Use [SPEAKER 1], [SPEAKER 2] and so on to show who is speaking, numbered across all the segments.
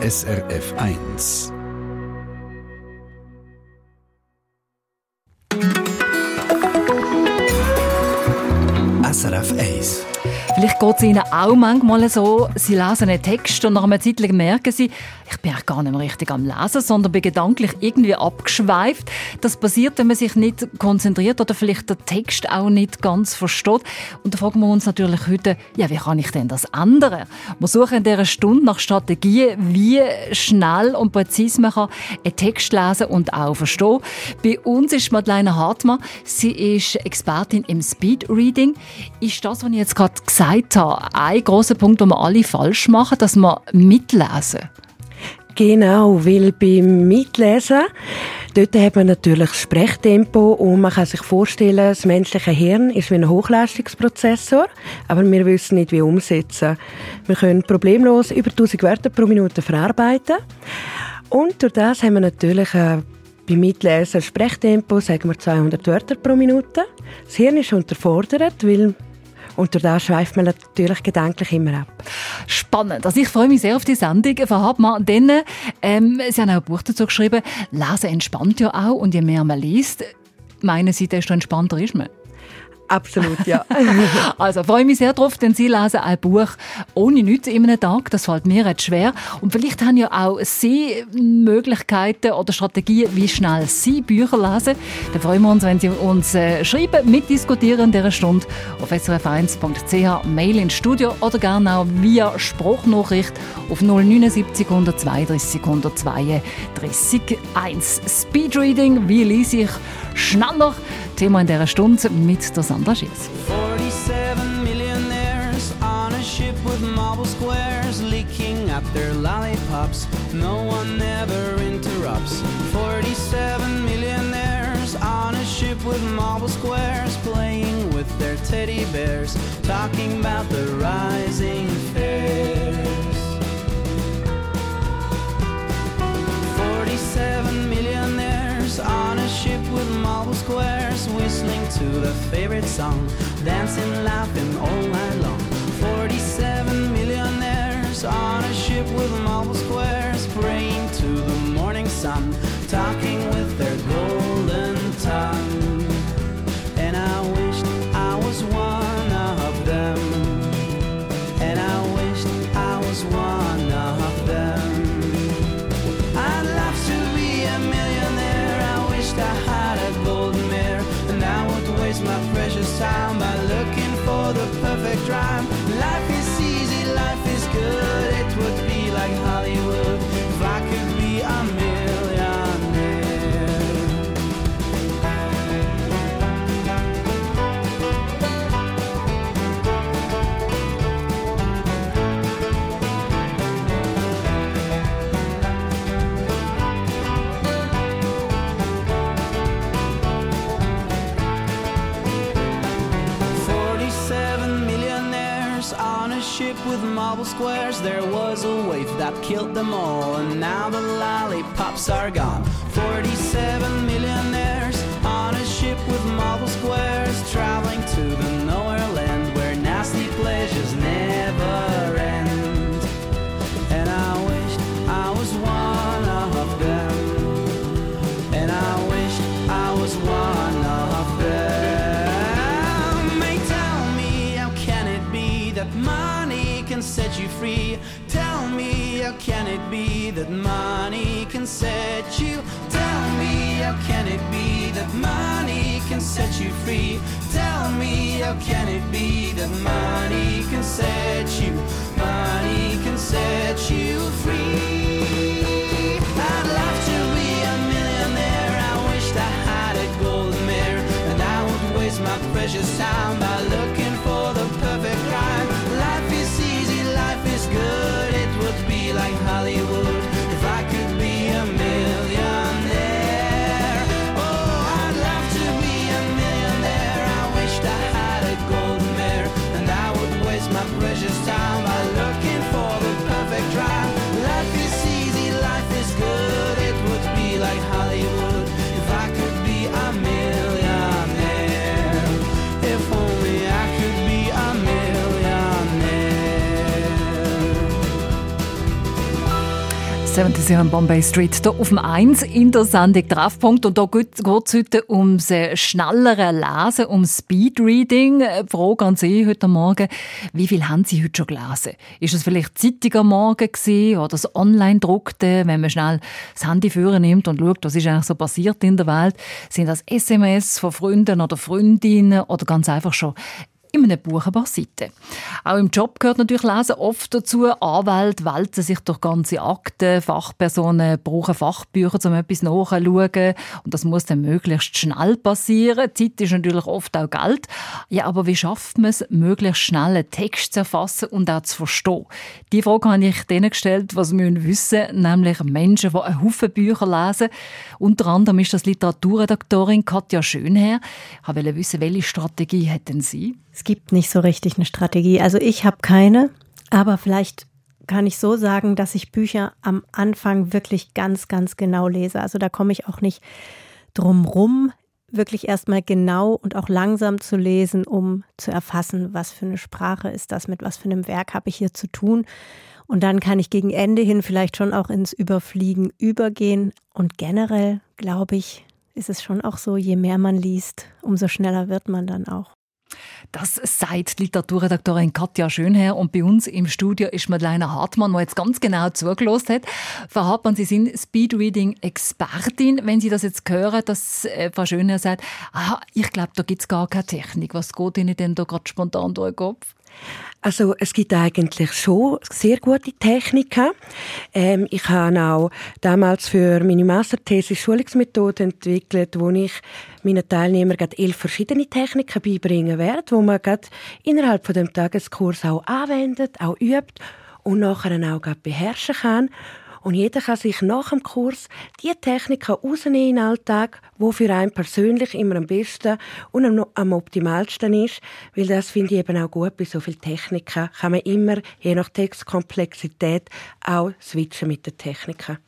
[SPEAKER 1] SRF 1. SRF 1.
[SPEAKER 2] Vielleicht geht es Ihnen auch manchmal so, Sie lesen einen Text und nach einer Zeit merken Sie, ich bin eigentlich gar nicht mehr richtig am Lesen, sondern bin gedanklich irgendwie abgeschweift. Das passiert, wenn man sich nicht konzentriert oder vielleicht den Text auch nicht ganz versteht. Und da fragen wir uns natürlich heute, ja, wie kann ich denn das ändern? Wir suchen in dieser Stunde nach Strategien, wie schnell und präzise man kann einen Text lesen und auch verstehen. Bei uns ist Madeleine Hartmann. Sie ist Expertin im Speedreading. Ist das, was ich jetzt gerade gesagt habe, ein großer Punkt, den wir alle falsch machen, dass wir mitlesen?
[SPEAKER 3] Genau, weil beim Mitlesen, dort hat man natürlich das Sprechtempo und man kann sich vorstellen, das menschliche Hirn ist wie ein Hochleistungsprozessor, aber wir wissen nicht, wie umsetzen. Wir können problemlos über 1000 Wörter pro Minute verarbeiten und durch das haben wir natürlich äh, beim Mitlesen Sprechtempo, sagen wir 200 Wörter pro Minute. Das Hirn ist unterfordert, weil und durch das schweift man natürlich gedanklich immer ab.
[SPEAKER 2] Spannend. Also ich freue mich sehr auf die Sendung von Hartmann. Denn ähm, Sie haben auch ein Buch dazu geschrieben, Lesen entspannt ja auch. Und je mehr man liest, meinen Sie, desto entspannter ist man.
[SPEAKER 3] Absolut, ja.
[SPEAKER 2] also freue mich sehr drauf, denn Sie lesen ein Buch ohne nichts in einem Tag. Das fällt mir jetzt schwer. Und vielleicht haben ja auch Sie Möglichkeiten oder Strategien, wie schnell Sie Bücher lesen. Dann freuen wir uns, wenn Sie uns äh, schreiben, mitdiskutieren in dieser Stunde auf srf1.ch, Mail ins Studio oder gerne auch via Spruchnachricht auf 079 132 132 1. Speedreading, wie lese ich schneller? Thema in dieser Stunde mit der Sandra Schiers. 47 millionaires on a ship with marble squares leaking up their lollipops. No one ever interrupts. 47 millionaires on a ship with marble squares playing with their teddy bears, talking about the rising fares. 47 millionaires on a ship with marble squares whistling to their favorite song, dancing, laughing all night long. 47 millionaires on a ship with marble squares, praying to the morning sun, talking with marble squares. There was a wave that killed them all, and now the lollipops are gone. 47 it be that money can set you? Tell me, how can it be that money can set you free? Tell me, how can it be that money can set you? Money can set you free. I'd love to be a millionaire. I wished I had a gold mirror, and I would waste my precious time by looking like Hollywood
[SPEAKER 4] 77 Bombay Street hier auf dem 1 in der Sendung Treffpunkt. Und da geht es heute ums äh, schnellere Lesen, um Speedreading. Äh, die Frage an Sie heute Morgen, wie viel haben Sie heute schon gelesen? Ist es vielleicht Zeitung am Morgen gewesen, oder das Online-Druckte, wenn man schnell das Handy führen nimmt und schaut, was ist eigentlich so passiert in der Welt? Sind das SMS von Freunden oder Freundinnen oder ganz einfach schon in einem Buch ein paar Seiten. Auch im Job gehört natürlich Lesen oft dazu. Anwälte wälzen sich durch ganze Akten, Fachpersonen brauchen Fachbücher, um etwas nachzuschauen. Und das muss dann möglichst schnell passieren. Zeit ist natürlich oft auch Geld. Ja, aber wie schafft man es, möglichst schnell einen Text zu erfassen und auch zu verstehen? Die Frage habe ich denen gestellt, was wir wissen, nämlich Menschen, die einen Haufen Bücher lesen. Unter anderem ist das Literaturredaktorin Katja Schönherr. Ich wollte wissen, welche Strategie hätten Sie?
[SPEAKER 5] Es gibt nicht so richtig eine Strategie. Also ich habe keine, aber vielleicht kann ich so sagen, dass ich Bücher am Anfang wirklich ganz, ganz genau lese. Also da komme ich auch nicht drum rum, wirklich erstmal genau und auch langsam zu lesen, um zu erfassen, was für eine Sprache ist das, mit was für einem Werk habe ich hier zu tun. Und dann kann ich gegen Ende hin vielleicht schon auch ins Überfliegen übergehen. Und generell, glaube ich, ist es schon auch so, je mehr man liest, umso schneller wird man dann auch.
[SPEAKER 4] Das sagt Literaturredaktorin Katja Schönherr. Und bei uns im Studio ist Madeleine Hartmann, die jetzt ganz genau zugelassen hat. Frau Hartmann, Sie sind Speedreading-Expertin. Wenn Sie das jetzt hören, dass äh, Frau Schönherr sagt, ah, ich glaube, da gibt es gar keine Technik. Was geht Ihnen denn da gerade spontan durch den Kopf?
[SPEAKER 3] Also es gibt eigentlich schon sehr gute Techniken. Ähm, ich habe auch damals für meine Masterthese Schulungsmethode entwickelt, wo ich meinen Teilnehmern elf verschiedene Techniken beibringen werde, wo man innerhalb von dem Tageskurs auch anwendet, auch übt und nachher auch beherrschen kann. Und jeder kann sich nach dem Kurs die Techniken rausnehmen in den Alltag, die für einen persönlich immer am besten und am, am optimalsten ist. Weil das finde ich eben auch gut, bei so vielen Techniken kann man immer, je nach Textkomplexität, auch switchen mit den Techniken.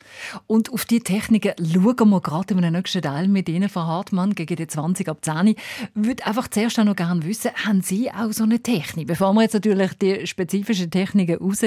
[SPEAKER 4] Und auf diese Techniken schauen wir gerade in einem nächsten Teil mit Ihnen, Frau Hartmann, gegen die 20 ab 10. Ich würde einfach zuerst auch noch gerne wissen, haben Sie auch so eine Technik? Bevor wir jetzt natürlich die spezifischen Techniken raus,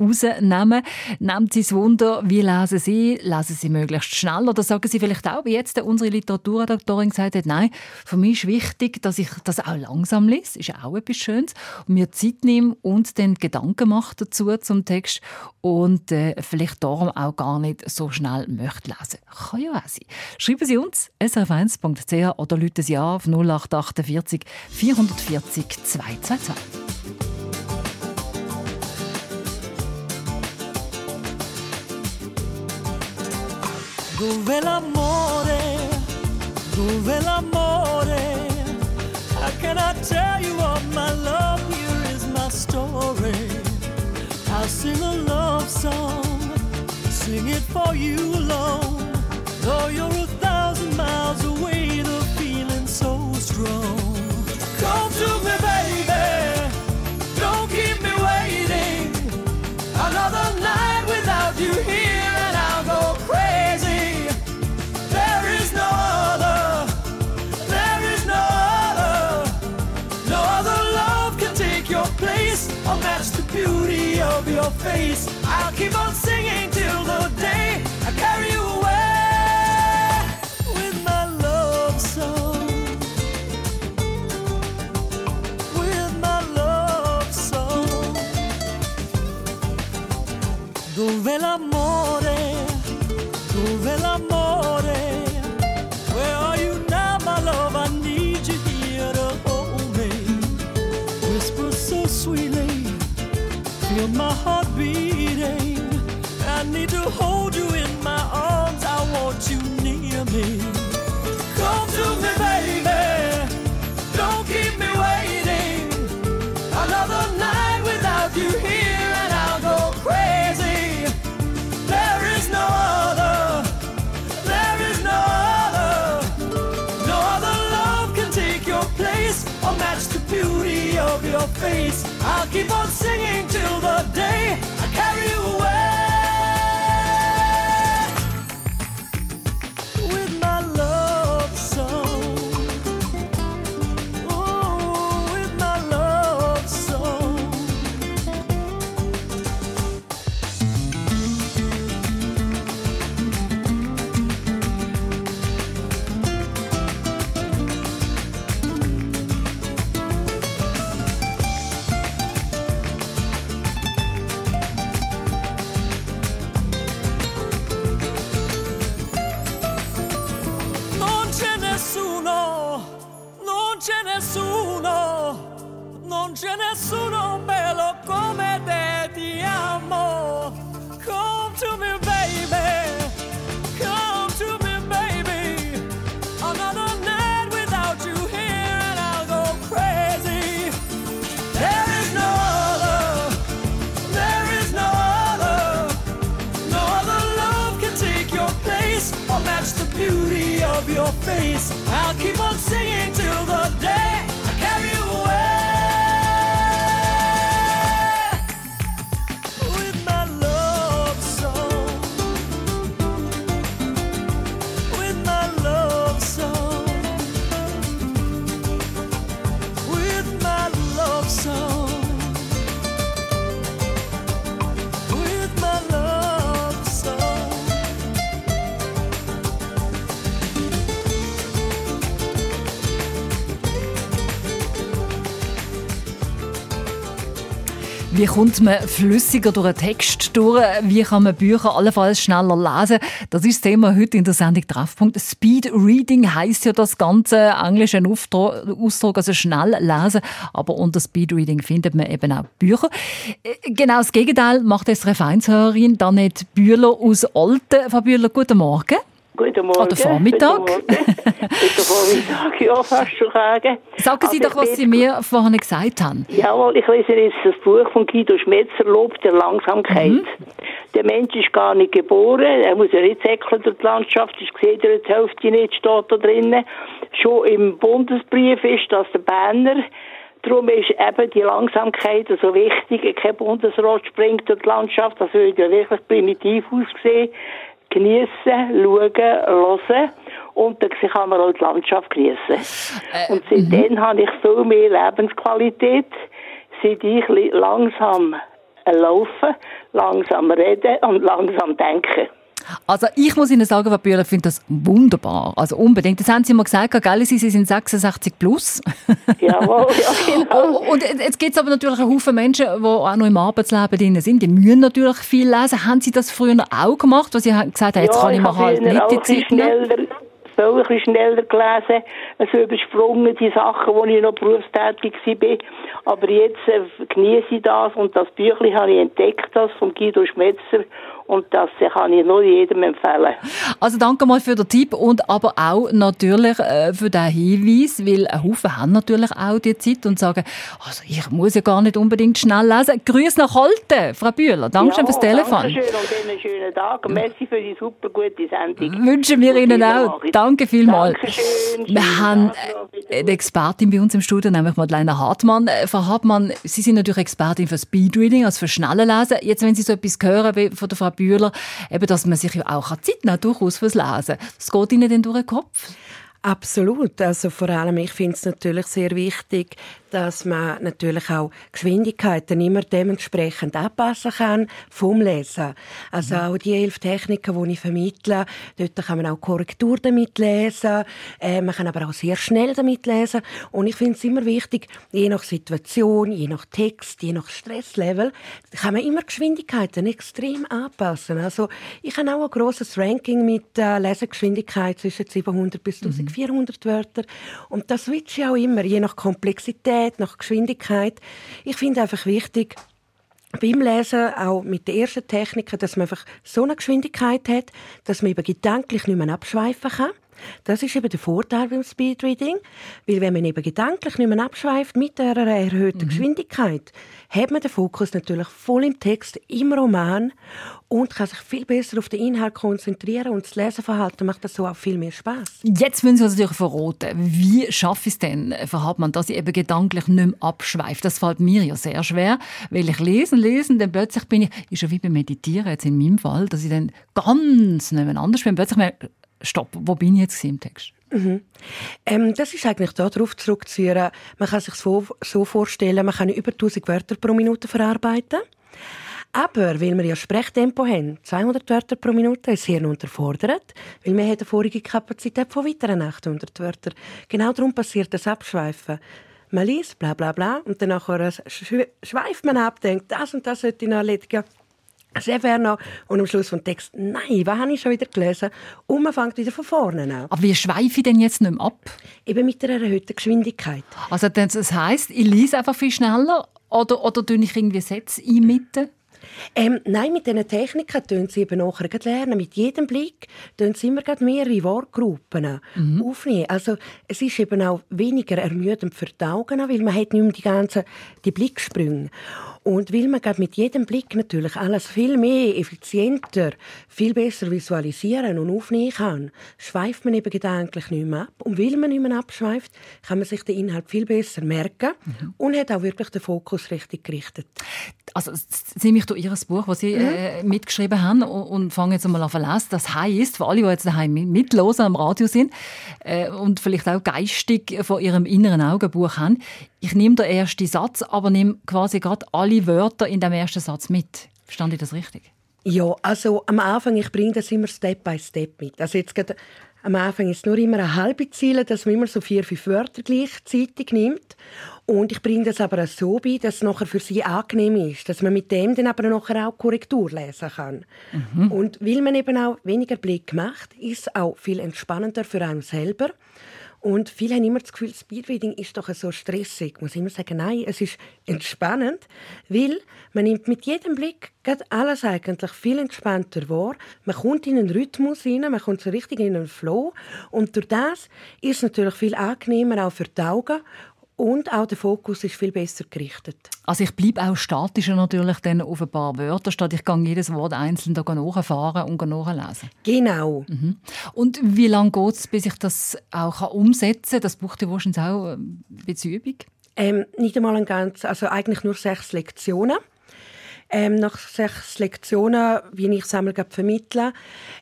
[SPEAKER 4] rausnehmen, nehmen Sie es Wunder, wie lesen Sie? Lesen Sie möglichst schnell oder sagen Sie vielleicht auch, wie jetzt unsere Literaturredaktorin gesagt hat, nein, für mich ist wichtig, dass ich das auch langsam lese, ist auch etwas Schönes, und mir Zeit nehme und dann Gedanken mache dazu zum Text und äh, vielleicht darum auch gar nicht so schnell möchte lesen. Kann ja auch sein. Schreiben Sie uns srf1.ch oder rufen Sie an auf 0848 440 222.
[SPEAKER 6] Dove l'amore, dove l'amore? How can I tell you of my love? Here is my story. I'll sing a love song, sing it for you alone. Though you're a thousand miles away, the feeling's so strong. Come to me, your face. I'll keep on singing till the day I carry you away with my love song. With my love song. Dove I'll keep on singing till the day face. I'll keep on singing
[SPEAKER 4] Wie kommt man flüssiger durch einen Text durch? Wie kann man Bücher allenfalls schneller lesen? Das ist das Thema heute in der Sendung Treffpunkt. Speed Reading heisst ja das ganze englische Ausdruck, also schnell lesen. Aber unter Speed Reading findet man eben auch Bücher. Äh, Genau das Gegenteil macht jetzt Refeinshörerin Danette Bühler aus Olten. Frau Bühler, guten Morgen.
[SPEAKER 7] Guten Morgen.
[SPEAKER 4] Oder Vormittag.
[SPEAKER 7] Guten Morgen. Guten Vormittag, ja, fast schon sagen.
[SPEAKER 4] Sagen Sie
[SPEAKER 7] Also
[SPEAKER 4] doch, was
[SPEAKER 7] ich
[SPEAKER 4] Sie mir vorhin gesagt haben.
[SPEAKER 7] Jawohl, ich lese jetzt das Buch von Guido Schmetzer, Lob der Langsamkeit.
[SPEAKER 4] Mhm.
[SPEAKER 7] Der Mensch ist gar nicht geboren, er muss ja nicht säckeln durch die Landschaft, sieht ihr die Hälfte nicht, steht da drinnen. Schon im Bundesbrief ist das der Banner. Darum ist eben die Langsamkeit so wichtig. Kein Bundesrat springt durch die Landschaft, das würde ja wirklich primitiv aussehen. Geniessen, schauen, hören und dann kann man auch die Landschaft geniessen. und seitdem habe ich viel mehr Lebensqualität, seit ich langsam laufen, langsam reden und langsam denken.
[SPEAKER 4] Also ich muss Ihnen sagen, Frau Bühler, ich finde das wunderbar. Also unbedingt. Das haben Sie mal gesagt, gell? Sie Sie sind 66 plus.
[SPEAKER 7] Jawohl, ja genau.
[SPEAKER 4] Und jetzt gibt es aber natürlich einen Haufen Menschen, die auch noch im Arbeitsleben drin sind. Die müssen natürlich viel lesen. Haben Sie das früher auch gemacht, wo Sie gesagt haben, jetzt
[SPEAKER 7] ja,
[SPEAKER 4] kann ich mir
[SPEAKER 7] habe
[SPEAKER 4] halt nicht die Zeit nehmen?
[SPEAKER 7] schneller, viel ein bisschen schneller gelesen, also übersprungen die Sachen, wo ich noch berufstätig war. Aber jetzt äh, genieße ich das und das Büchlein habe ich entdeckt, das von Guido Schmetzer und das äh, kann ich nur jedem empfehlen.
[SPEAKER 4] Also danke mal für den Tipp und aber auch natürlich äh, für den Hinweis, weil ein Haufen haben natürlich auch die Zeit und sagen, also ich muss ja gar nicht unbedingt schnell lesen. Grüß nach Holten, Frau Bühler. Dankeschön fürs Telefon.
[SPEAKER 7] Dankeschön und einen schönen Tag. und Merci für die super gute Sendung.
[SPEAKER 4] Wünschen wir Ihnen auch. Danke vielmals.
[SPEAKER 7] Dankeschön.
[SPEAKER 4] Wir haben eine Expertin bei uns im Studio, nämlich Madeleine Hartmann. Äh, Frau Hartmann, Sie sind natürlich Expertin für Speedreading, also für schnelle Lesen. Jetzt, wenn Sie so etwas hören wie von der Frau Bühler, eben, dass man sich ja auch Zeit nehmen kann, durchaus fürs Lesen. Das geht Ihnen denn durch den Kopf?
[SPEAKER 3] Absolut. Also vor allem, ich finde es natürlich sehr wichtig, dass man natürlich auch Geschwindigkeiten immer dementsprechend anpassen kann vom Lesen. Also auch die elf Techniken, die ich vermittle, dort kann man auch Korrektur damit lesen, äh, man kann aber auch sehr schnell damit lesen und ich finde es immer wichtig, je nach Situation, je nach Text, je nach Stresslevel, kann man immer Geschwindigkeiten extrem anpassen. Also ich habe auch ein grosses Ranking mit äh, Lesegeschwindigkeit zwischen 700 bis 1400 Wörter und das switche ich auch immer, je nach Komplexität, nach Geschwindigkeit. Ich finde einfach wichtig, beim Lesen, auch mit den ersten Techniken, dass man einfach so eine Geschwindigkeit hat, dass man eben gedanklich nicht mehr abschweifen kann. Das ist eben der Vorteil beim Speedreading, weil wenn man eben gedanklich nicht mehr abschweift mit einer erhöhten Geschwindigkeit, hat man den Fokus natürlich voll im Text, im Roman und kann sich viel besser auf den Inhalt konzentrieren und das Leseverhalten macht das so auch viel mehr Spaß.
[SPEAKER 4] Jetzt müssen Sie uns natürlich verraten, wie schaffe ich es denn, Frau Hartmann, dass ich eben gedanklich nicht mehr abschweife? Das fällt mir ja sehr schwer, weil ich lesen, lesen, dann plötzlich bin ich, ist ja wie beim Meditieren jetzt in meinem Fall, dass ich dann ganz nebeneinander bin, plötzlich merke, stopp, wo bin ich jetzt im Text?
[SPEAKER 3] Ähm, das ist eigentlich darauf zurückzuführen, man kann sich so, so vorstellen, man kann über 1000 Wörter pro Minute verarbeiten. Aber weil wir ja Sprechtempo haben, 200 Wörter pro Minute, ist Hirn unterfordert, weil wir haben eine vorige Kapazität von weiteren 800 Wörtern. Genau darum passiert das Abschweifen. Man liest, bla bla bla, und dann schweift man ab, denkt, das und das sollte ich noch erledigen. Sehr fair noch. Und am Schluss vom Text, nein, was habe ich schon wieder gelesen? Und man fängt wieder von vorne an.
[SPEAKER 4] Aber wie schweife ich denn jetzt nicht mehr ab?
[SPEAKER 3] Eben mit einer erhöhten Geschwindigkeit.
[SPEAKER 4] Also das heisst, ich lese einfach viel schneller oder, oder tue ich irgendwie Sätze einmitten?
[SPEAKER 3] Ähm, nein, mit diesen Techniken tun sie eben nachher lernen. Mit jedem Blick tun sie immer mehrere Wortgruppen aufnehmen. Also es ist eben auch weniger ermüdend für die Augen, weil man hat nicht mehr die ganzen die Blicksprünge. Und weil man mit jedem Blick natürlich alles viel mehr, effizienter, viel besser visualisieren und aufnehmen kann, schweift man eben gedanklich nicht mehr ab. Und weil man nicht mehr abschweift, kann man sich den Inhalt viel besser merken mhm. und hat auch wirklich den Fokus richtig gerichtet.
[SPEAKER 4] Also, jetzt nehme ich durch Ihr Buch, das Sie mhm. äh, mitgeschrieben haben und, und fange jetzt einmal an zu lesen. Das heisst, für alle, die jetzt daheim mitlosen am Radio sind äh, und vielleicht auch geistig von Ihrem inneren Augenbuch haben, ich nehme den ersten Satz, aber nehme quasi gerade alle Wörter in dem ersten Satz mit. Verstand ich das richtig?
[SPEAKER 3] Ja, also am Anfang, ich bringe das immer Step by Step mit. Also jetzt gerade am Anfang ist es nur immer eine halbe Ziele, dass man immer so vier, fünf Wörter gleichzeitig nimmt. Und ich bringe das aber auch so bei, dass es nachher für sie angenehm ist, dass man mit dem dann aber nachher auch Korrektur lesen kann. Mhm. Und weil man eben auch weniger Blick macht, ist es auch viel entspannender für einen selber. Und viele haben immer das Gefühl, Speedreading ist doch so stressig. Ich muss immer sagen, nein, es ist entspannend, weil man nimmt mit jedem Blick alles eigentlich viel entspannter wahr. Man kommt in einen Rhythmus rein, man kommt so richtig in einen Flow. Und durch das ist es natürlich viel angenehmer auch für die Augen und auch der Fokus ist viel besser gerichtet.
[SPEAKER 4] Also ich bleibe auch statischer natürlich dann auf ein paar Wörter, statt ich gehe jedes Wort einzeln nachfahren und nachlesen.
[SPEAKER 3] Genau.
[SPEAKER 4] Mhm. Und wie lange geht es, bis ich das auch umsetzen kann? Das braucht ja wahrscheinlich auch ein bisschen Übung.
[SPEAKER 3] Ähm, nicht einmal ein ganz, also eigentlich nur sechs Lektionen. Ähm, nach sechs Lektionen, wie ich es einmal vermittle,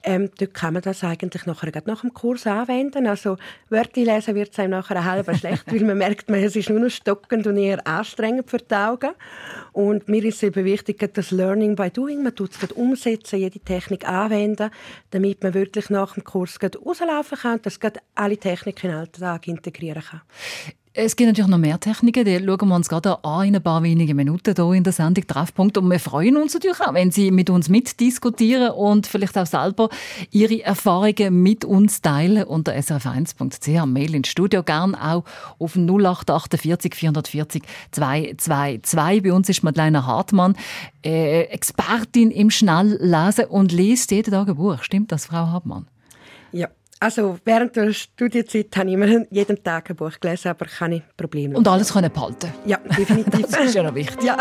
[SPEAKER 3] ähm, dort kann man das eigentlich nachher nach dem Kurs anwenden. Also Wörter lesen wird einem nachher halb schlecht, weil man merkt, man, es ist nur noch stockend und eher anstrengend für die Augen. Und mir ist eben wichtig, das Learning by Doing, man tut es umsetzen, jede Technik anwenden, damit man wirklich nach dem Kurs rauslaufen kann und dass alle Techniken in den Alltag integrieren kann.
[SPEAKER 4] Es gibt natürlich noch mehr Techniken, die schauen wir uns gerade an in ein paar wenigen Minuten hier in der Sendung Treffpunkt. Und wir freuen uns natürlich auch, wenn Sie mit uns mitdiskutieren und vielleicht auch selber Ihre Erfahrungen mit uns teilen unter srf1.ch. Mail ins Studio, gern auch auf 0848 440 222. Bei uns ist Madeleine Hartmann, äh, Expertin im Schnelllesen und liest jeden Tag ein Buch. Stimmt das, Frau Hartmann?
[SPEAKER 3] Also während der Studienzeit habe ich immer jeden Tag ein Buch gelesen, aber kann ich problemlos.
[SPEAKER 4] Und alles können behalten?
[SPEAKER 3] Ja, definitiv.
[SPEAKER 4] das ist ja noch wichtig.
[SPEAKER 3] Ja.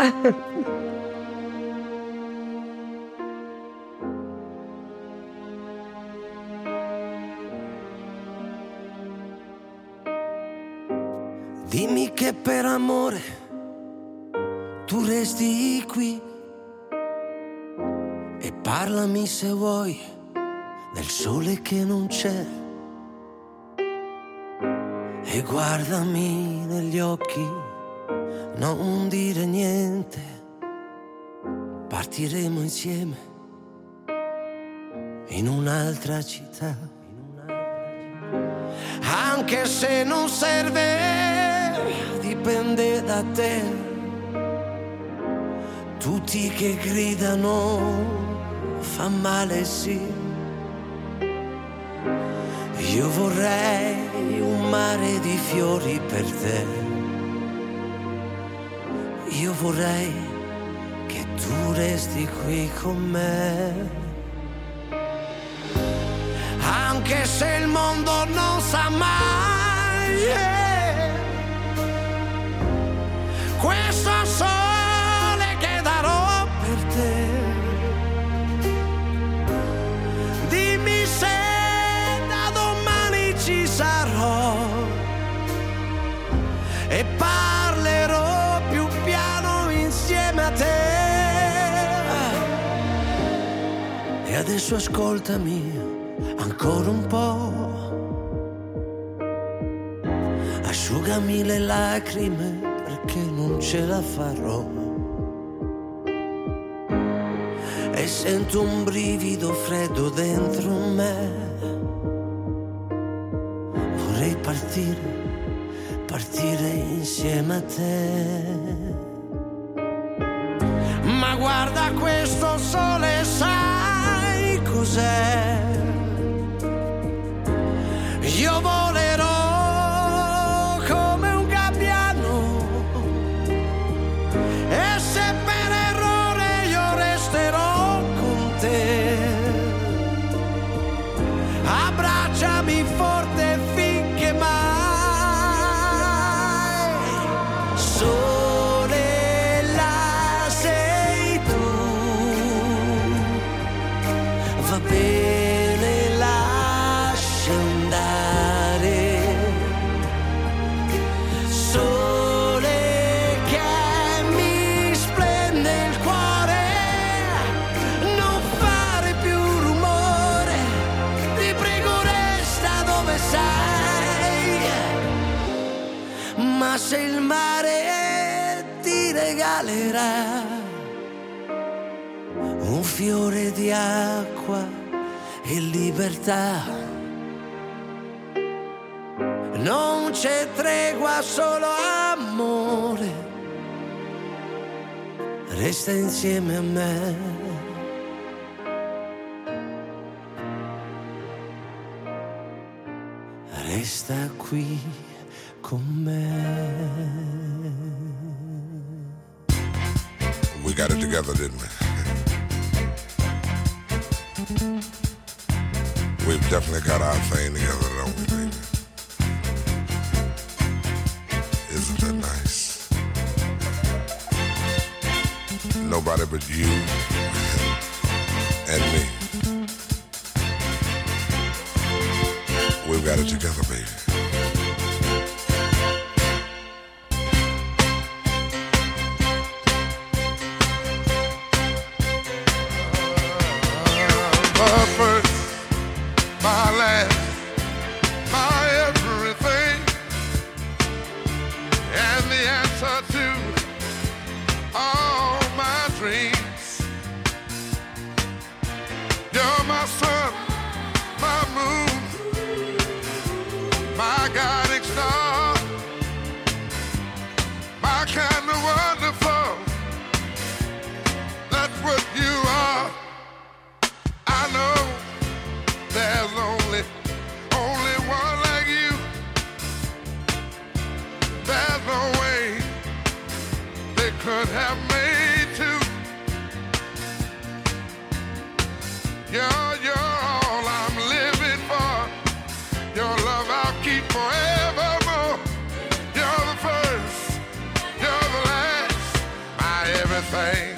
[SPEAKER 8] Dimmi che per amore tu resti qui e parlami se vuoi del sole che non c'è. E guardami negli occhi, non dire niente, partiremo insieme in un'altra città. Anche se non serve, dipende da te. Tutti che gridano fa male sì io vorrei un mare di fiori per te. Io vorrei che tu resti qui con me. Anche se il mondo non sa mai. Yeah. Adesso ascoltami ancora un po'. Asciugami le lacrime perché non ce la farò. E sento un brivido freddo dentro me partire, partire insieme a te. Ma guarda questo sole, sai Joseph. Your boy di acqua e libertà. Non c'è tregua, solo amore. Resta insieme a me. Resta qui con me.
[SPEAKER 9] We got it together, didn't we? we've definitely got our thing together, don't we, baby? Isn't that nice? Nobody but you and me. We've got it together, baby. thing.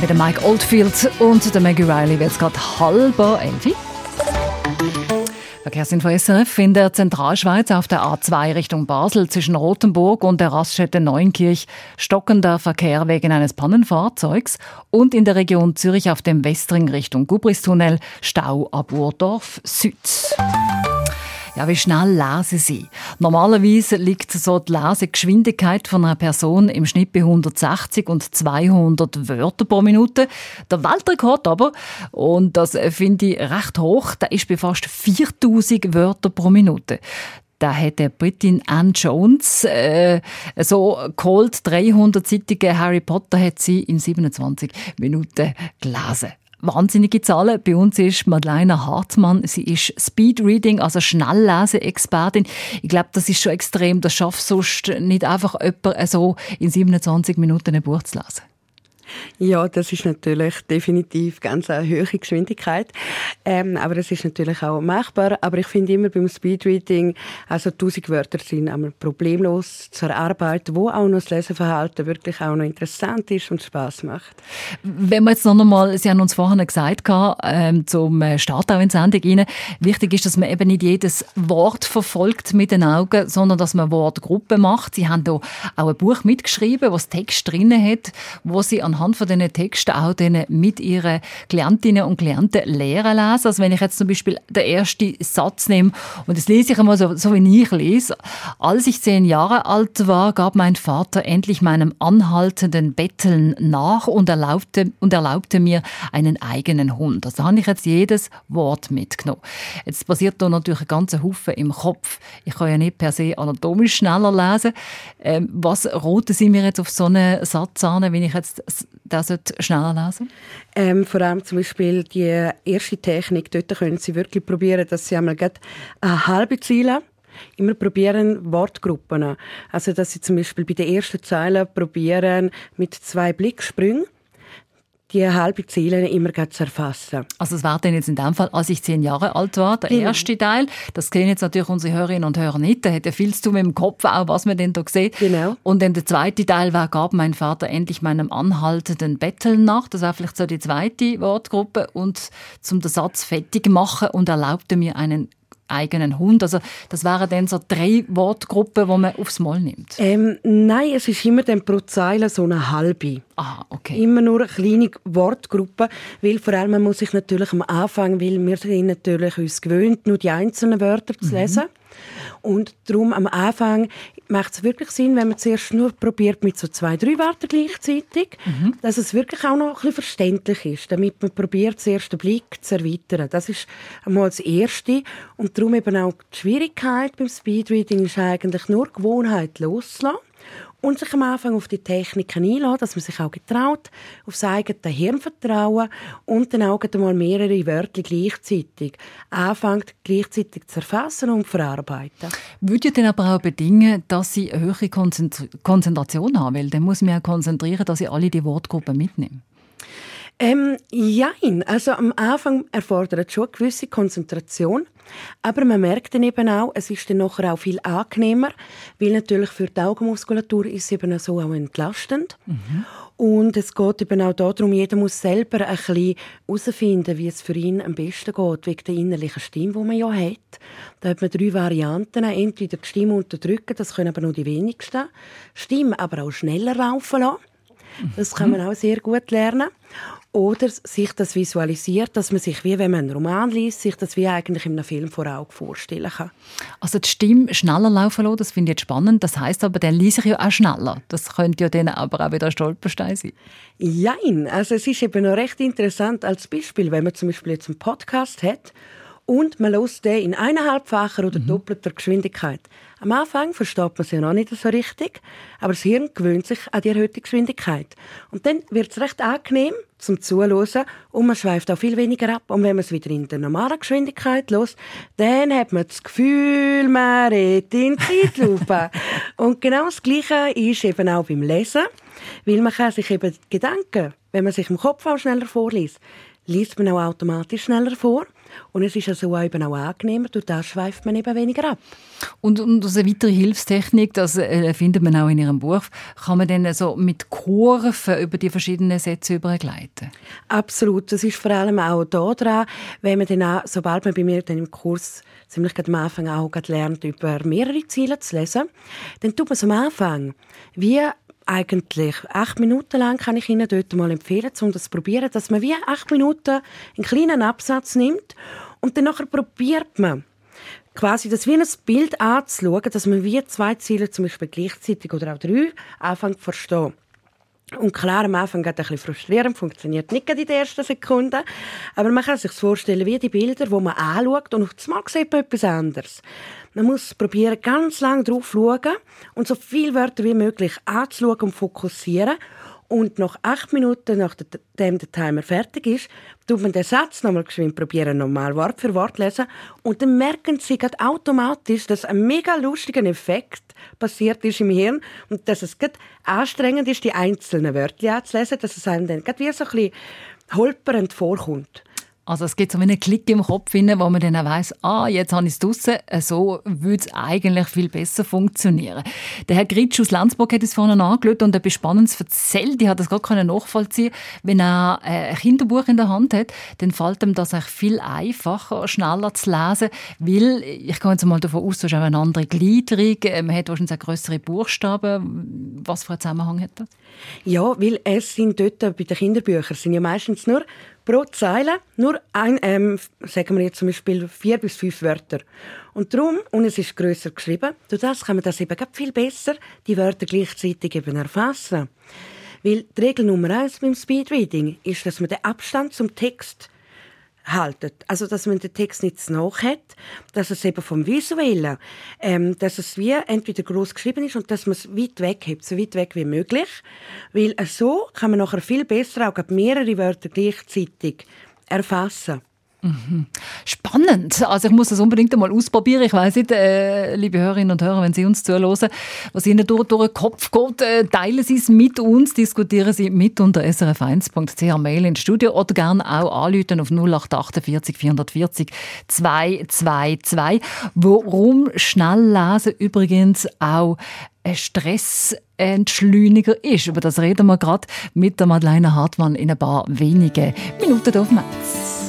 [SPEAKER 4] Mit dem Mike Oldfield und der Maggie Riley wird es gerade halber elfi. Verkehrsinfo SRF in der Zentralschweiz auf der A2 Richtung Basel zwischen Rothenburg und der Raststätte Neunkirch stockender Verkehr wegen eines Pannenfahrzeugs und in der Region Zürich auf dem Westring Richtung Gubristunnel Stau ab Urdorf Süd. Ja, wie schnell lesen Sie? Normalerweise liegt so die Lesegeschwindigkeit von einer Person im Schnitt bei 160 und 200 Wörter pro Minute. Der Weltrekord aber, und das finde ich recht hoch, der ist bei fast 4000 Wörter pro Minute. Da hat der Britin Anne Jones äh, so geholt, 300-seitige Harry Potter hat sie in 27 Minuten gelesen wahnsinnige Zahlen. Bei uns ist Madeleine Hartmann. Sie ist Speedreading, also Schnelllese-Expertin. Ich glaube, das ist schon extrem. Das schafft sonst nicht einfach jemand so in 27 Minuten ein Buch zu lesen.
[SPEAKER 3] Ja, das ist natürlich definitiv ganz eine hohe Geschwindigkeit. Ähm, aber es ist natürlich auch machbar. Aber ich finde immer beim Speedreading, also 1000 Wörter sind einmal problemlos zur Arbeit, wo auch noch das Leseverhalten wirklich auch noch interessant ist und Spaß macht.
[SPEAKER 4] Wenn wir jetzt noch einmal, Sie haben uns vorhin gesagt, ähm, zum Start auch in Sendung rein, wichtig ist, dass man eben nicht jedes Wort verfolgt mit den Augen, sondern dass man Wortgruppe macht. Sie haben da auch ein Buch mitgeschrieben, was Text drin hat, wo Sie an anhand von diesen Texten auch denen mit ihren Klientinnen und Klienten lehren lesen. Also wenn ich jetzt zum Beispiel den ersten Satz nehme, und das lese ich einmal so, so wie ich lese. Als ich zehn Jahre alt war, gab mein Vater endlich meinem anhaltenden Betteln nach und erlaubte, und erlaubte mir einen eigenen Hund. Also habe ich jetzt jedes Wort mitgenommen. Jetzt passiert da natürlich ein ganzer Haufen im Kopf. Ich kann ja nicht per se anatomisch schneller lesen. Ähm, was roten Sie mir jetzt auf so einen Satz an, wenn ich jetzt das schneller lesen?
[SPEAKER 3] Ähm, vor allem zum Beispiel die erste Technik, dort können Sie wirklich probieren, dass Sie einmal eine halbe Ziele immer probieren Wortgruppen. Also dass Sie zum Beispiel bei der ersten Zeile probieren mit zwei Blicksprüngen die halbe Ziele immer zu erfassen.
[SPEAKER 4] Also es war denn jetzt in dem Fall, als ich zehn Jahre alt war, der genau. erste Teil. Das kennen jetzt natürlich unsere Hörerinnen und Hörer nicht. Da hat ja viel zu tun mit dem Kopf, auch was man denn da sieht.
[SPEAKER 3] Genau.
[SPEAKER 4] Und dann der zweite Teil war, gab mein Vater endlich meinem anhaltenden Betteln nach. Das war vielleicht so die zweite Wortgruppe. Und zum den Satz fertig machen und erlaubte mir einen eigenen Hund? Also das wären dann so drei Wortgruppen, die man aufs Mal nimmt?
[SPEAKER 3] Ähm, nein, es ist immer dann pro Zeile so eine halbe.
[SPEAKER 4] Aha, okay.
[SPEAKER 3] Immer nur eine kleine Wortgruppe, weil vor allem man muss sich natürlich am Anfang, weil wir sind natürlich uns gewöhnt, nur die einzelnen Wörter zu mhm. lesen. Mhm. Und darum am Anfang macht es wirklich Sinn, wenn man zuerst nur probiert mit so zwei, drei Wörtern gleichzeitig, mhm. dass es wirklich auch noch ein bisschen verständlich ist, damit man probiert, zuerst den Blick zu erweitern. Das ist einmal das Erste. Und darum eben auch die Schwierigkeit beim Speedreading ist eigentlich nur Gewohnheit loslassen und sich am Anfang auf die Techniken einladen, dass man sich auch getraut, auf sein eigenes Hirn vertrauen und dann auch einmal mehrere Wörter gleichzeitig anfängt, gleichzeitig zu erfassen und zu verarbeiten.
[SPEAKER 4] Würde denn aber auch bedingen, dass Sie eine höhere Konzentration haben, weil dann muss man ja konzentrieren, dass ich alle die Wortgruppen mitnehme.
[SPEAKER 3] Ähm, jein. Also am Anfang erfordert schon eine gewisse Konzentration. Aber man merkt dann eben auch, es ist dann nachher auch viel angenehmer, weil natürlich für die Augenmuskulatur ist es eben so auch entlastend. Mhm. Und es geht eben auch darum, jeder muss selber ein bisschen herausfinden, wie es für ihn am besten geht, wegen der innerlichen Stimme, die man ja hat. Da hat man drei Varianten. Entweder die Stimme unterdrücken, das können aber nur die wenigsten. Stimme aber auch schneller laufen lassen. Das kann man auch sehr gut lernen. Oder sich das visualisiert, dass man sich, wie wenn man einen Roman liest, sich das wie eigentlich in einem Film vor Augen vorstellen kann.
[SPEAKER 4] Also die Stimme schneller laufen lassen, das finde ich jetzt spannend. Das heißt aber, dann lese ich ja auch schneller. Das könnte ja dann aber auch wieder ein Stolperstein sein.
[SPEAKER 3] Nein, also es ist eben noch recht interessant als Beispiel, wenn man zum Beispiel jetzt einen Podcast hat und man hört den in eineinhalbfacher oder mhm. doppelter Geschwindigkeit. Am Anfang versteht man es ja noch nicht so richtig, aber das Hirn gewöhnt sich an die erhöhte Geschwindigkeit. Und dann wird es recht angenehm zum Zuhören und man schweift auch viel weniger ab. Und wenn man es wieder in der normalen Geschwindigkeit los, dann hat man das Gefühl, man redet in Zeitlupe. und genau das Gleiche ist eben auch beim Lesen, weil man kann sich eben Gedanken, wenn man sich im Kopf auch schneller vorliest, liest man auch automatisch schneller vor. Und es ist also auch eben auch angenehmer, durch das schweift man eben weniger ab.
[SPEAKER 10] Und, und eine weitere Hilfstechnik, das äh, findet man auch in Ihrem Buch, kann man dann so mit Kurven über die verschiedenen Sätze übergleiten?
[SPEAKER 3] Absolut. Das ist vor allem auch da dran, wenn man dann auch, sobald man bei mir dann im Kurs ziemlich am Anfang auch lernt, über mehrere Ziele zu lesen, dann tut man es am Anfang wie eigentlich acht Minuten lang kann ich Ihnen dort mal empfehlen, um das zu probieren, dass man wie acht Minuten einen kleinen Absatz nimmt und dann nachher probiert man quasi das wie ein Bild anzuschauen, dass man wie zwei Ziele zum Beispiel gleichzeitig oder auch drei anfängt zu verstehen. Und klar, am Anfang geht ein bisschen frustrierend, funktioniert nicht in den ersten Sekunden. Aber man kann sich vorstellen, wie die Bilder, die man anschaut und auf einmal sieht man etwas anderes. Man muss probieren, ganz lang drauf zu schauen und so viele Wörter wie möglich anzuschauen und fokussieren. Und nach acht Minuten, nachdem der Timer fertig ist, tut man den Satz nochmal geschwind probieren, nochmal Wort für Wort lesen. Und dann merken sie automatisch, dass ein mega lustiger Effekt passiert ist im Hirn und dass es anstrengend ist, die einzelnen Wörter anzulesen, dass es einem dann wie so ein bisschen holperend vorkommt.
[SPEAKER 10] Also es gibt so einen Klick im Kopf, wo man dann auch weiss, ah, jetzt habe ich es draussen. So würde es eigentlich viel besser funktionieren. Der Herr Gritsch aus Landsburg hat es vorhin angeschaut und etwas Spannendes erzählt. Ich habe das gar nachvollziehen Wenn er äh, ein Kinderbuch in der Hand hat, dann fällt ihm das viel einfacher, schneller zu lesen, weil, ich gehe jetzt mal davon aus, du hast eine andere Gliederung, äh, man hat wahrscheinlich auch grössere Buchstaben. Was für einen Zusammenhang hat das?
[SPEAKER 3] Ja, weil es sind dort bei den Kinderbüchern sind ja meistens nur pro Zeile nur ein, ähm, sagen wir jetzt zum Beispiel vier bis fünf Wörter. Und darum, und es ist grösser geschrieben, durch das kann man das eben viel besser, die Wörter gleichzeitig eben erfassen. Weil die Regel Nummer eins beim Speedreading ist, dass man den Abstand zum Text haltet. Also, dass man den Text nicht zu nach hat, dass es eben vom Visuellen, ähm, dass es wie entweder groß geschrieben ist und dass man es weit weg hebt, so weit weg wie möglich. Weil so kann man nachher viel besser auch mehrere Wörter gleichzeitig erfassen.
[SPEAKER 10] Spannend. Also ich muss das unbedingt einmal ausprobieren. Ich weiß nicht, äh, liebe Hörerinnen und Hörer, wenn Sie uns zuhören, was Ihnen durch, durch den Kopf geht, äh, teilen Sie es mit uns, diskutieren Sie mit unter srf1.ch Mail ins Studio oder gerne auch anrufen auf 0848 440 222. Warum schnell lesen übrigens auch ein Stressentschleuniger ist. Über das reden wir gerade mit der Madeleine Hartmann in ein paar wenigen Minuten auf Metz.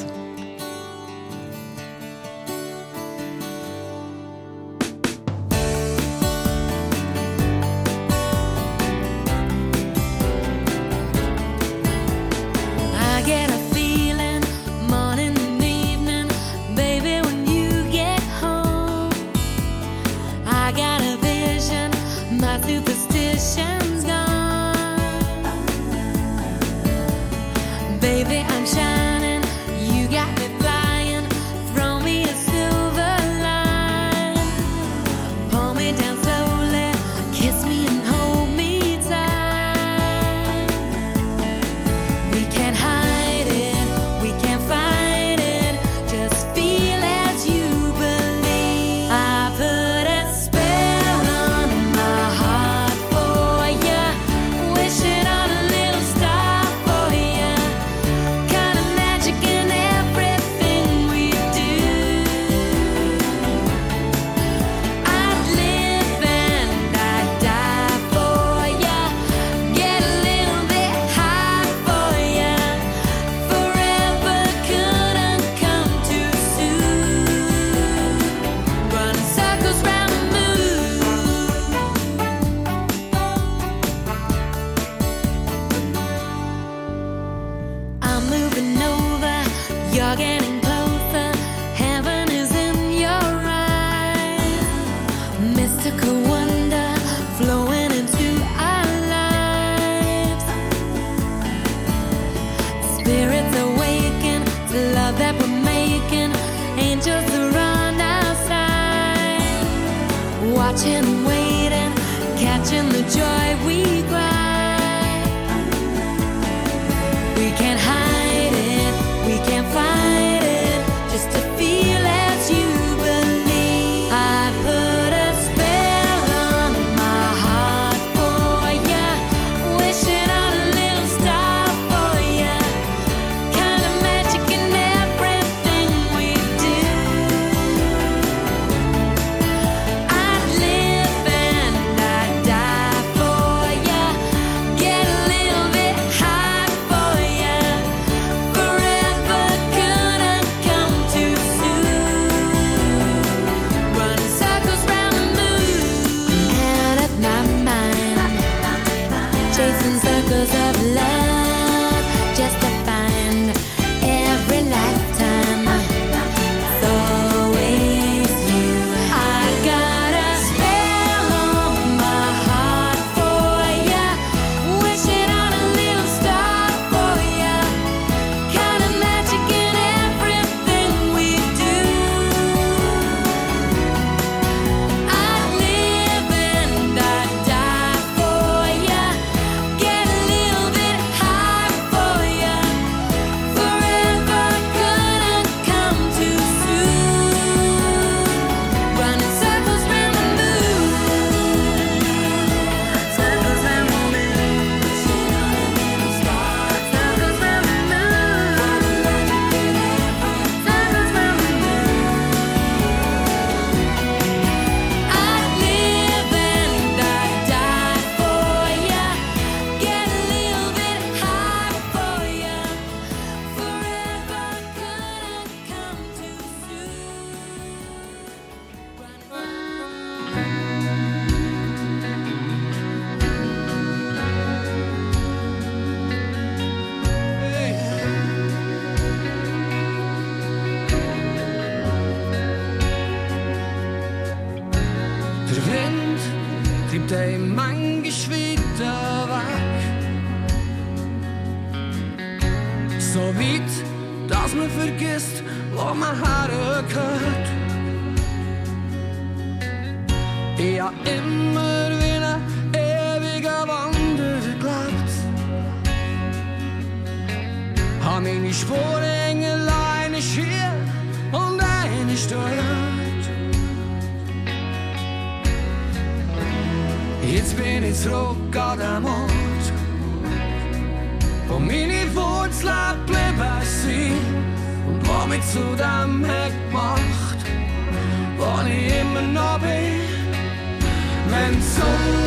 [SPEAKER 6] and soul.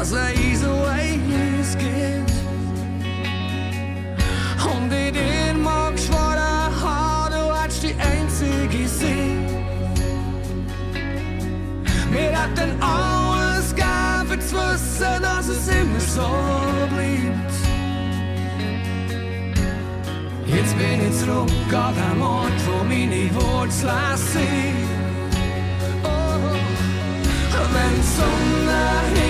[SPEAKER 6] Was the easy way is good Und ich den mag schwader Haar, du hast die einzige Sinn Mir hat denn alles gegeben zu wissen, dass es immer so bleibt Jetzt bin ich zurück an dem Ort, wo meine Wurzeln sind Oh, wenn die Sonne hin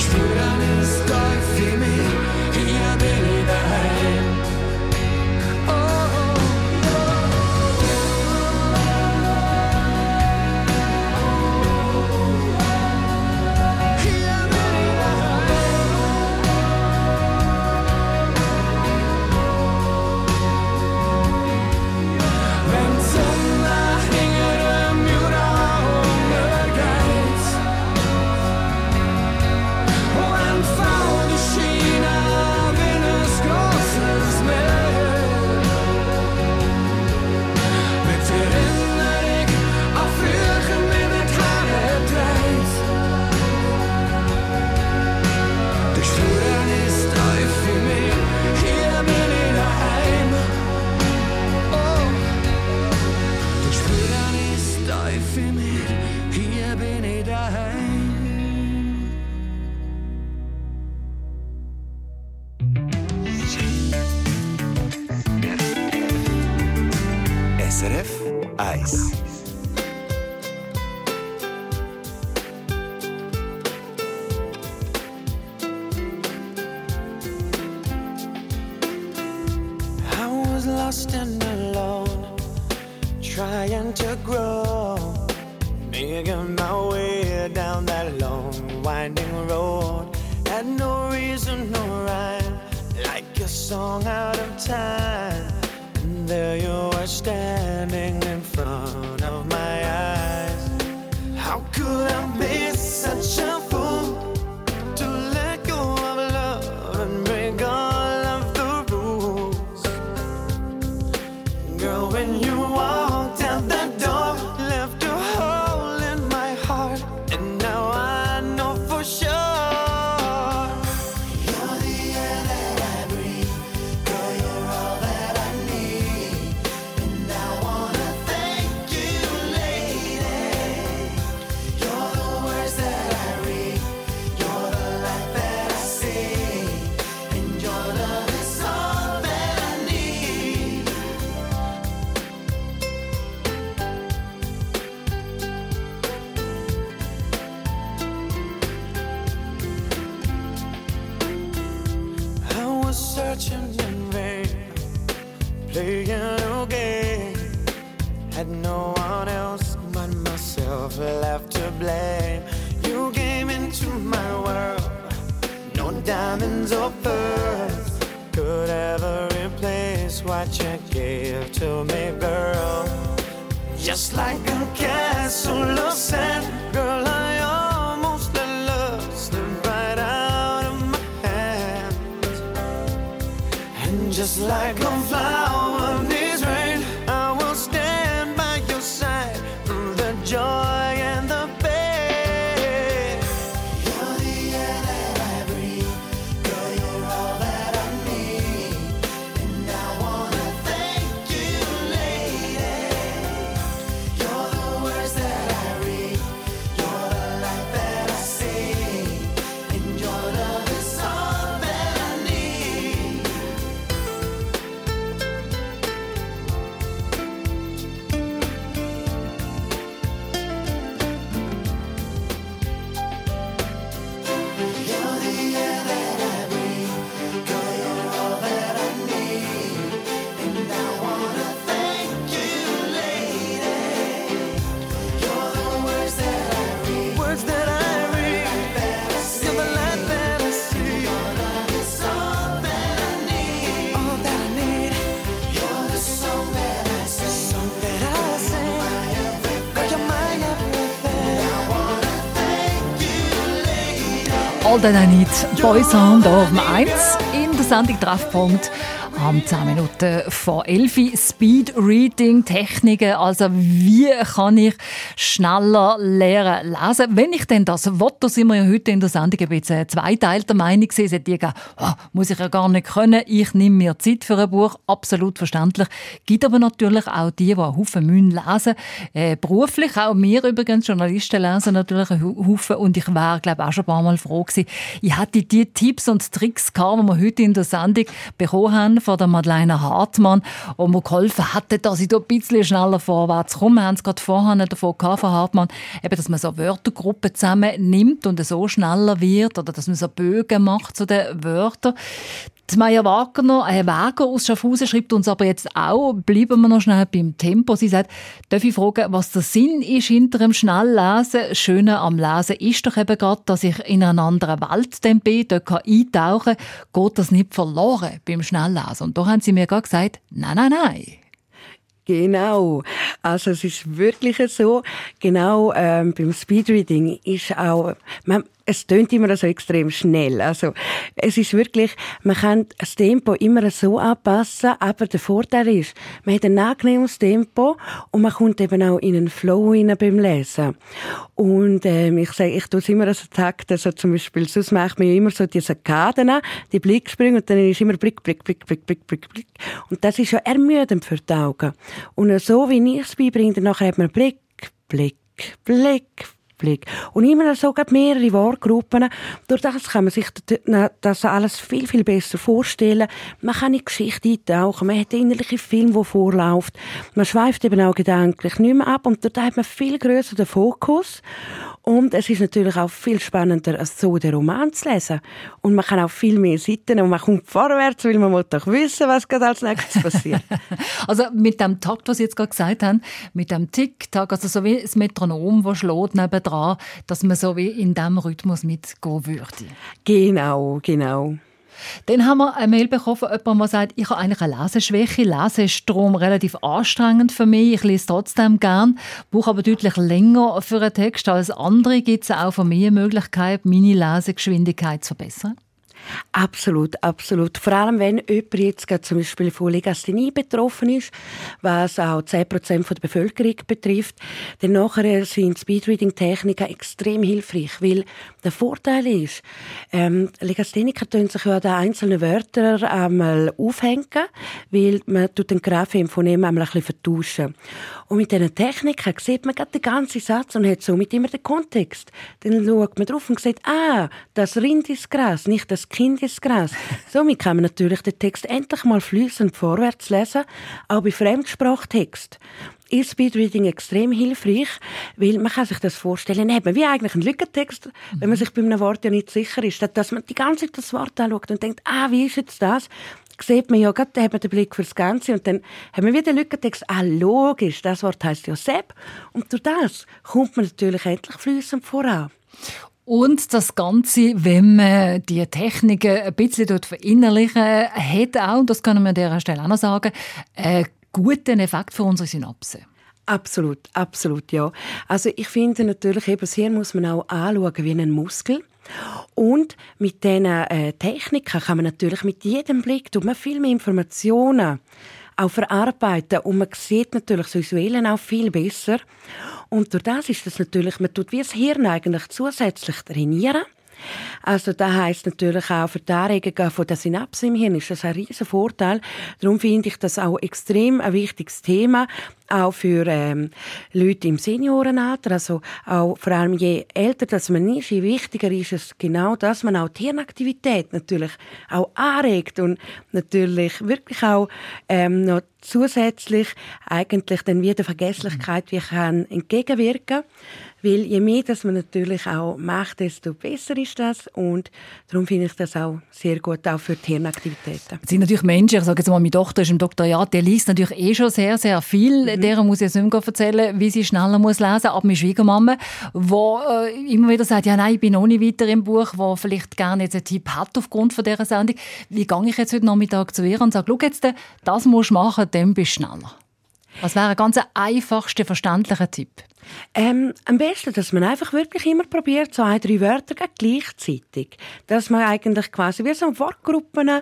[SPEAKER 6] Ich Spür deines Teufels in mir, hier bin
[SPEAKER 11] That I Need,
[SPEAKER 4] Boys Sound auf dem 1 in der Sendung Treffpunkt. Am 10 Minuten vor 11 Speed Reading Techniken. Also, wie kann ich schneller lernen lesen? Wenn ich denn das will, da sind wir ja heute in der Sendung ein bisschen zweiteilter Meinung gewesen. Es die gesagt, oh, muss ich ja gar nicht können. Ich nehme mir Zeit für ein Buch. Absolut verständlich. Gibt aber natürlich auch die, die einen Haufen müssen lesen äh, Beruflich, auch wir übrigens, Journalisten lesen natürlich einen Haufen. Und ich wäre, glaube auch schon ein paar Mal froh gewesen. Ich hatte die Tipps und Tricks gehabt, die wir heute in der Sendung bekommen haben von der Madeleine Hartmann, und mir geholfen hätte, dass ich da ein bisschen schneller vorwärts komme. Wir haben es gerade vorher davon gehabt, von Hartmann, eben, dass man so Wörtergruppen zusammennimmt und so schneller wird, oder dass man so Bögen macht zu den Wörtern. Die Wagner, äh, Wager aus Schaffhausen schreibt uns aber jetzt auch, bleiben wir noch schnell beim Tempo. Sie sagt, darf ich fragen, was der Sinn ist hinter dem Schnelllesen? Schöne am Lesen ist doch eben gerade, dass ich in einer anderen Welt dann bin, dort kann eintauchen, geht das nicht verloren beim Schnelllesen. Und da haben sie mir gerade gesagt, nein, nein, nein.
[SPEAKER 3] Genau. Also es ist wirklich so. Genau ähm, beim Speedreading ist auch, man, es tönt immer so extrem schnell. Also es ist wirklich, man kann das Tempo immer so anpassen, aber der Vorteil ist, man hat ein angenehmes Tempo und man kommt eben auch in einen Flow rein beim Lesen. Und ähm, ich sage, ich tue es immer als Takt, also zum Beispiel, sonst macht man ja immer so diese Kaden an, die Blicksprünge und dann ist immer Blick, Blick, Blick, Blick, Blick, Blick, Blick. Und das ist ja ermüdend für die Augen. Und so wie ich es beibringe, nachher hat man Blick, Blick, Blick, Blick. Und immer so gerade mehrere Wortgruppen. Durch das kann man sich das alles viel, viel besser vorstellen. Man kann in die Geschichte eintauchen. Man hat den innerlichen Film, der vorläuft. Man schweift eben auch gedanklich nicht mehr ab. Und dort hat man viel grösser den Fokus. Und es ist natürlich auch viel spannender, als so den Roman zu lesen. Und man kann auch viel mehr Seiten und man kommt vorwärts, weil man doch wissen, was gerade als nächstes passiert.
[SPEAKER 4] Also mit dem Takt, was Sie jetzt gerade gesagt haben, mit dem Tick-Tack, also so wie das Metronom, das schlägt nebendran, dass man so wie in diesem Rhythmus mitgehen würde.
[SPEAKER 3] genau, genau.
[SPEAKER 4] Dann haben wir eine Mail bekommen von jemandem, der sagt, ich habe eigentlich eine Leseschwäche. Lesen ist darum relativ anstrengend für mich. Ich lese trotzdem gern, brauche aber deutlich länger für einen Text als andere. Gibt es auch von mir Möglichkeit, meine Lesegeschwindigkeit zu verbessern?
[SPEAKER 3] Absolut, absolut. Vor allem, wenn jemand jetzt zum Beispiel von Legasthenie betroffen ist, was auch 10% der Bevölkerung betrifft, dann nachher sind Speedreading-Techniken extrem hilfreich, weil der Vorteil ist, ähm, Legastheniker können sich ja den einzelnen Wörtern einmal aufhängen, weil man tut den Graphen im Phonem einmal ein bisschen vertauschen. Und mit diesen Techniken sieht man gerade den ganzen Satz und hat somit immer den Kontext. Dann schaut man drauf und sieht, ah, das Rind ist Gras, nicht das Kind ist Gras. Somit kann man natürlich den Text endlich mal fließend vorwärts lesen, auch bei Fremdsprachtext ist Speedreading extrem hilfreich, weil man kann sich das vorstellen, eben wie eigentlich ein Lückentext, wenn man sich bei einem Wort ja nicht sicher ist, dass man die ganze Zeit das Wort anschaut und denkt, ah, wie ist jetzt das? Sieht man ja gerade, da hat man den Blick fürs Ganze und dann haben wir wieder Lückentext, ah, logisch, das Wort heißt ja Sepp und durch das kommt man natürlich endlich flüssend voran.
[SPEAKER 4] Und das Ganze, wenn man die Techniken ein bisschen dort verinnerlichen, hat auch, und das kann man an dieser Stelle auch noch sagen, einen guten Effekt für unsere Synapsen.
[SPEAKER 3] Absolut, absolut, ja. Also ich finde natürlich, eben das Hirn muss man auch anschauen wie einen Muskel. Und mit diesen äh, Techniken kann man natürlich mit jedem Blick tut man viel mehr Informationen auch verarbeiten und man sieht natürlich das Visuelle auch viel besser. Und durch das ist das natürlich, man tut wie das Hirn eigentlich zusätzlich trainieren. Also das heißt natürlich auch für die Anregung von der Synapse im Hirn ist das ein riesen Vorteil. Darum finde ich das auch extrem ein wichtiges Thema, auch für ähm, Leute im Seniorenalter, also auch vor allem je älter dass man ist, je wichtiger ist es genau, dass man auch die Hirnaktivität natürlich auch anregt und natürlich wirklich auch ähm, noch zusätzlich eigentlich dann wieder Vergesslichkeit wie kann entgegenwirken weil je mehr dass man natürlich auch macht, desto besser ist das und darum finde ich das auch sehr gut auch für die Hirnaktivitäten.
[SPEAKER 4] Es sind natürlich Menschen, ich sage jetzt mal, meine Tochter ist im Doktorat, der liest natürlich eh schon sehr, sehr viel. Mhm. Der muss ich jetzt nicht mehr erzählen, wie sie schneller muss lesen muss. Aber meine Schwiegermama, die äh, immer wieder sagt, ja nein, ich bin noch nicht weiter im Buch, wo vielleicht gerne jetzt einen Tipp hat aufgrund von dieser Sendung. Wie gehe ich jetzt heute Nachmittag zu ihr und sage, schau jetzt, das musst du machen, dann bist du schneller. Was wäre ein ganz einfachster, verständlicher Tipp?
[SPEAKER 3] Ähm, am besten, dass man einfach wirklich immer probiert, ein, drei Wörter gleichzeitig. Dass man eigentlich quasi wie so Wortgruppen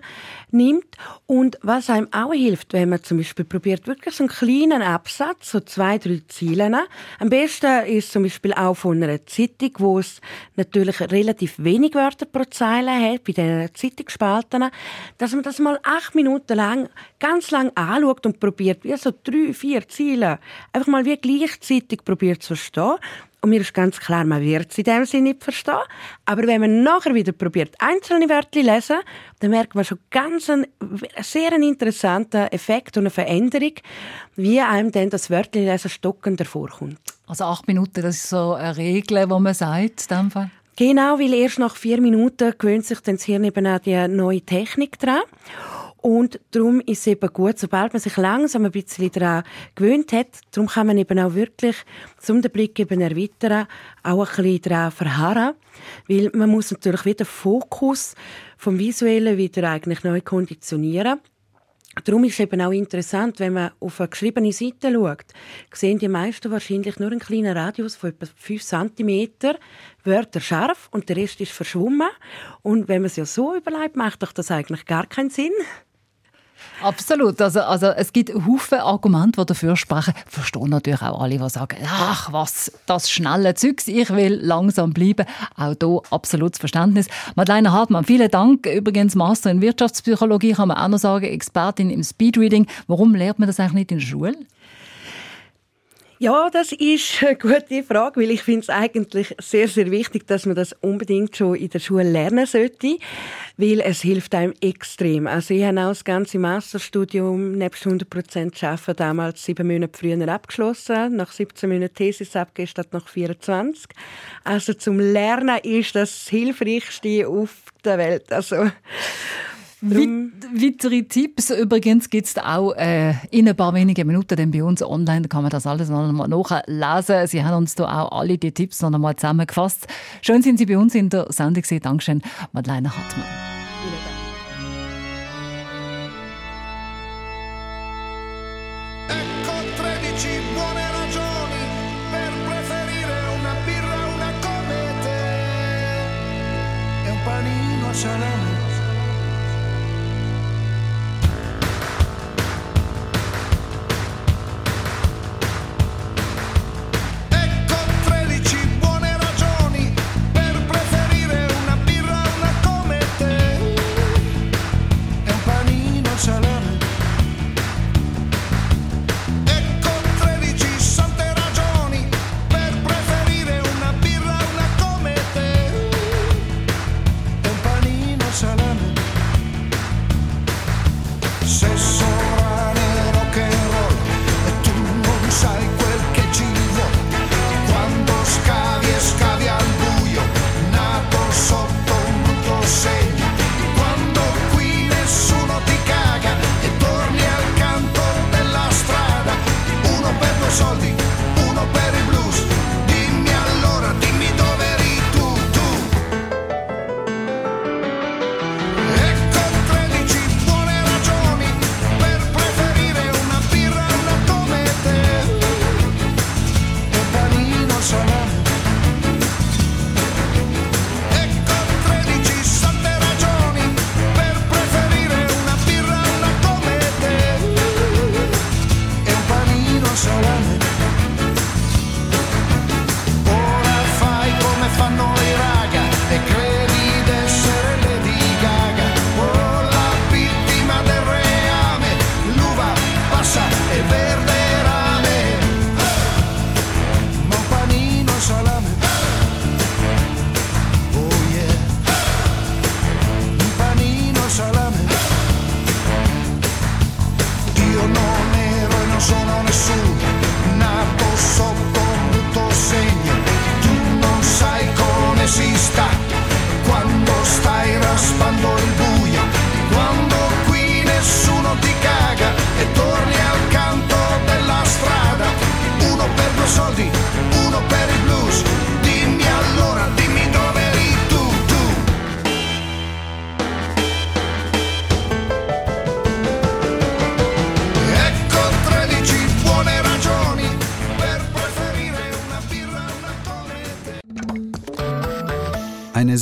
[SPEAKER 3] nimmt. Und was einem auch hilft, wenn man zum Beispiel probiert, wirklich so einen kleinen Absatz, so zwei, drei Zeilen. Am besten ist zum Beispiel auch von einer Zeitung, wo es natürlich relativ wenig Wörter pro Zeile hat, bei den Zeitungsspalten, dass man das mal acht Minuten lang, ganz lang anschaut und probiert, wie so drei, vier Zeilen, einfach mal wie gleichzeitig probiert zu verstehen. Und mir ist ganz klar, man wird es in dem Sinne nicht verstehen. Aber wenn man nachher wieder probiert, einzelne Wörter lesen, dann merkt man schon ganz einen, sehr einen interessanten Effekt und eine Veränderung, wie einem dann das Wörterlesen stockender vorkommt.
[SPEAKER 4] Also acht Minuten, das ist so eine Regel, die man sagt, in dem Fall?
[SPEAKER 3] Genau, weil erst nach vier Minuten gewöhnt sich dann das Hirn eben an die neue Technik dran. Und darum ist es eben gut, sobald man sich langsam ein bisschen daran gewöhnt hat, darum kann man eben auch wirklich, um den Blick eben erweitern, auch ein bisschen daran verharren. Weil man muss natürlich wieder den Fokus vom Visuellen wieder eigentlich neu konditionieren. Darum ist es eben auch interessant, wenn man auf eine geschriebene Seite schaut, sehen die meisten wahrscheinlich nur einen kleinen Radius von etwa 5 cm, Wörter scharf und der Rest ist verschwommen. Und wenn man es ja so überlegt, macht doch das eigentlich gar keinen Sinn.
[SPEAKER 4] Absolut. Also, also es gibt Haufen Argumente, die dafür sprechen. Verstehen natürlich auch alle, die sagen, ach was, das schnelle Zeugs, ich will langsam bleiben. Auch hier absolutes Verständnis. Madeleine Hartmann, vielen Dank. Übrigens Master in Wirtschaftspsychologie, kann man auch noch sagen, Expertin im Speedreading. Warum lernt man das eigentlich nicht in der Schule?
[SPEAKER 3] Ja, das ist eine gute Frage, weil ich finde es eigentlich sehr, sehr wichtig, dass man das unbedingt schon in der Schule lernen sollte, weil es hilft einem extrem. Also ich habe auch das ganze Masterstudium nebst 100 Prozent Arbeiten damals sieben Monate früher abgeschlossen, nach 17 Monaten Thesis abgegeben statt nach 24. Also zum Lernen ist das Hilfreichste auf der Welt. Also
[SPEAKER 4] Weitere Tipps übrigens gibt es auch äh, in ein paar wenigen Minuten dann bei uns online. Da kann man das alles noch einmal nachlesen. Sie haben uns da auch alle die Tipps noch einmal zusammengefasst. Schön sind Sie bei uns in der Sendung. Dankeschön, Madeleine Hartmann.
[SPEAKER 9] Ecco 13